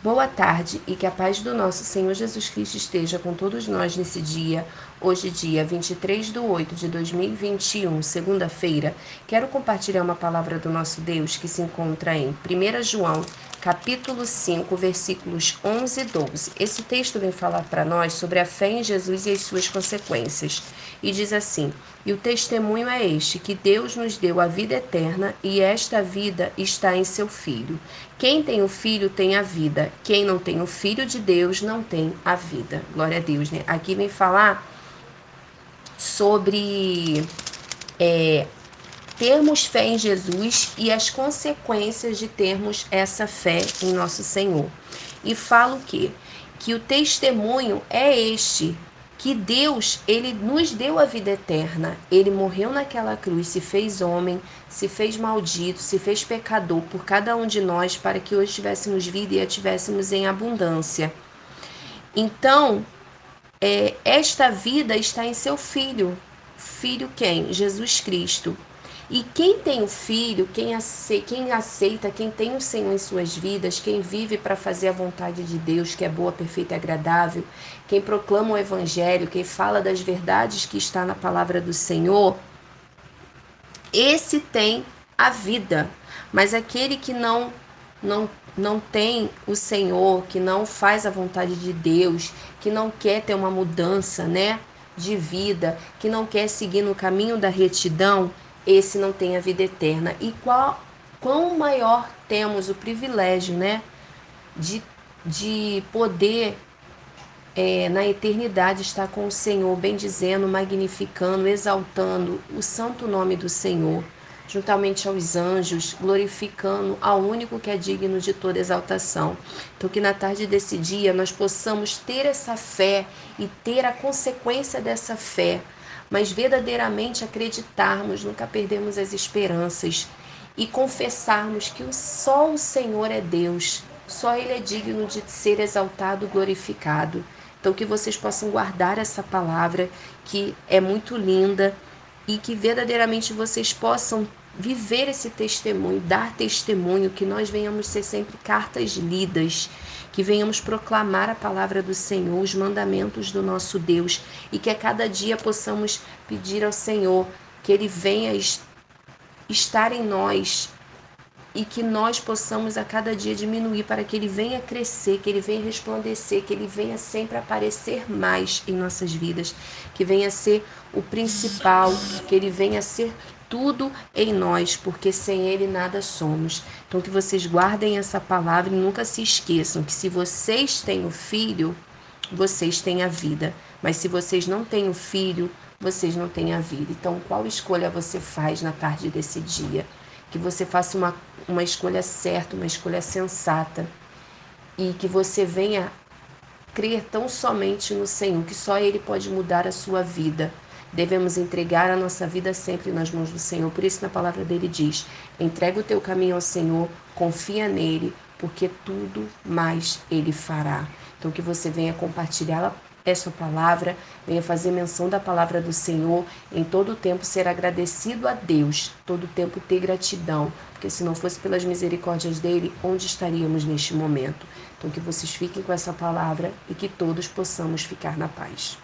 Boa tarde e que a paz do nosso Senhor Jesus Cristo esteja com todos nós nesse dia. Hoje, dia 23 de 8 de 2021, segunda-feira, quero compartilhar uma palavra do nosso Deus que se encontra em 1 João, capítulo 5, versículos 11 e 12. Esse texto vem falar para nós sobre a fé em Jesus e as suas consequências. E diz assim: E o testemunho é este, que Deus nos deu a vida eterna, e esta vida está em seu Filho. Quem tem o Filho tem a vida, quem não tem o Filho de Deus não tem a vida. Glória a Deus, né? Aqui vem falar sobre é, termos fé em Jesus e as consequências de termos essa fé em nosso Senhor. E falo que que o testemunho é este, que Deus, ele nos deu a vida eterna. Ele morreu naquela cruz, se fez homem, se fez maldito, se fez pecador por cada um de nós para que hoje tivéssemos vida e a tivéssemos em abundância. Então, é, esta vida está em seu filho. Filho quem? Jesus Cristo. E quem tem o Filho, quem aceita, quem, tem o Senhor em suas vidas, quem vive para fazer a vontade de Deus, que é boa, perfeita e agradável, quem proclama o Evangelho, quem fala das verdades que está na palavra do Senhor, esse tem a vida. Mas aquele que não, não, não tem o Senhor, que não faz a vontade de Deus, que não quer ter uma mudança, né? De vida, que não quer seguir no caminho da retidão, esse não tem a vida eterna. E qual, quão maior temos o privilégio, né, de, de poder é, na eternidade estar com o Senhor, bendizendo, magnificando, exaltando o santo nome do Senhor, juntamente aos anjos, glorificando ao único que é digno de toda exaltação. Então, que na tarde desse dia nós possamos ter essa fé e ter a consequência dessa fé mas verdadeiramente acreditarmos, nunca perdemos as esperanças e confessarmos que só o Senhor é Deus, só Ele é digno de ser exaltado, glorificado. Então, que vocês possam guardar essa palavra que é muito linda e que verdadeiramente vocês possam viver esse testemunho, dar testemunho, que nós venhamos ser sempre cartas lidas, que venhamos proclamar a palavra do Senhor, os mandamentos do nosso Deus e que a cada dia possamos pedir ao Senhor que Ele venha estar em nós e que nós possamos a cada dia diminuir para que ele venha crescer, que ele venha resplandecer, que ele venha sempre aparecer mais em nossas vidas, que venha ser o principal, que ele venha ser tudo em nós, porque sem Ele nada somos. Então, que vocês guardem essa palavra e nunca se esqueçam que se vocês têm o filho, vocês têm a vida. Mas se vocês não têm o filho, vocês não têm a vida. Então, qual escolha você faz na tarde desse dia? Que você faça uma, uma escolha certa, uma escolha sensata. E que você venha crer tão somente no Senhor, que só Ele pode mudar a sua vida. Devemos entregar a nossa vida sempre nas mãos do Senhor. Por isso, na palavra dele diz: entrega o teu caminho ao Senhor, confia nele, porque tudo mais ele fará. Então, que você venha compartilhar essa palavra, venha fazer menção da palavra do Senhor, em todo tempo ser agradecido a Deus, todo tempo ter gratidão, porque se não fosse pelas misericórdias dele, onde estaríamos neste momento? Então, que vocês fiquem com essa palavra e que todos possamos ficar na paz.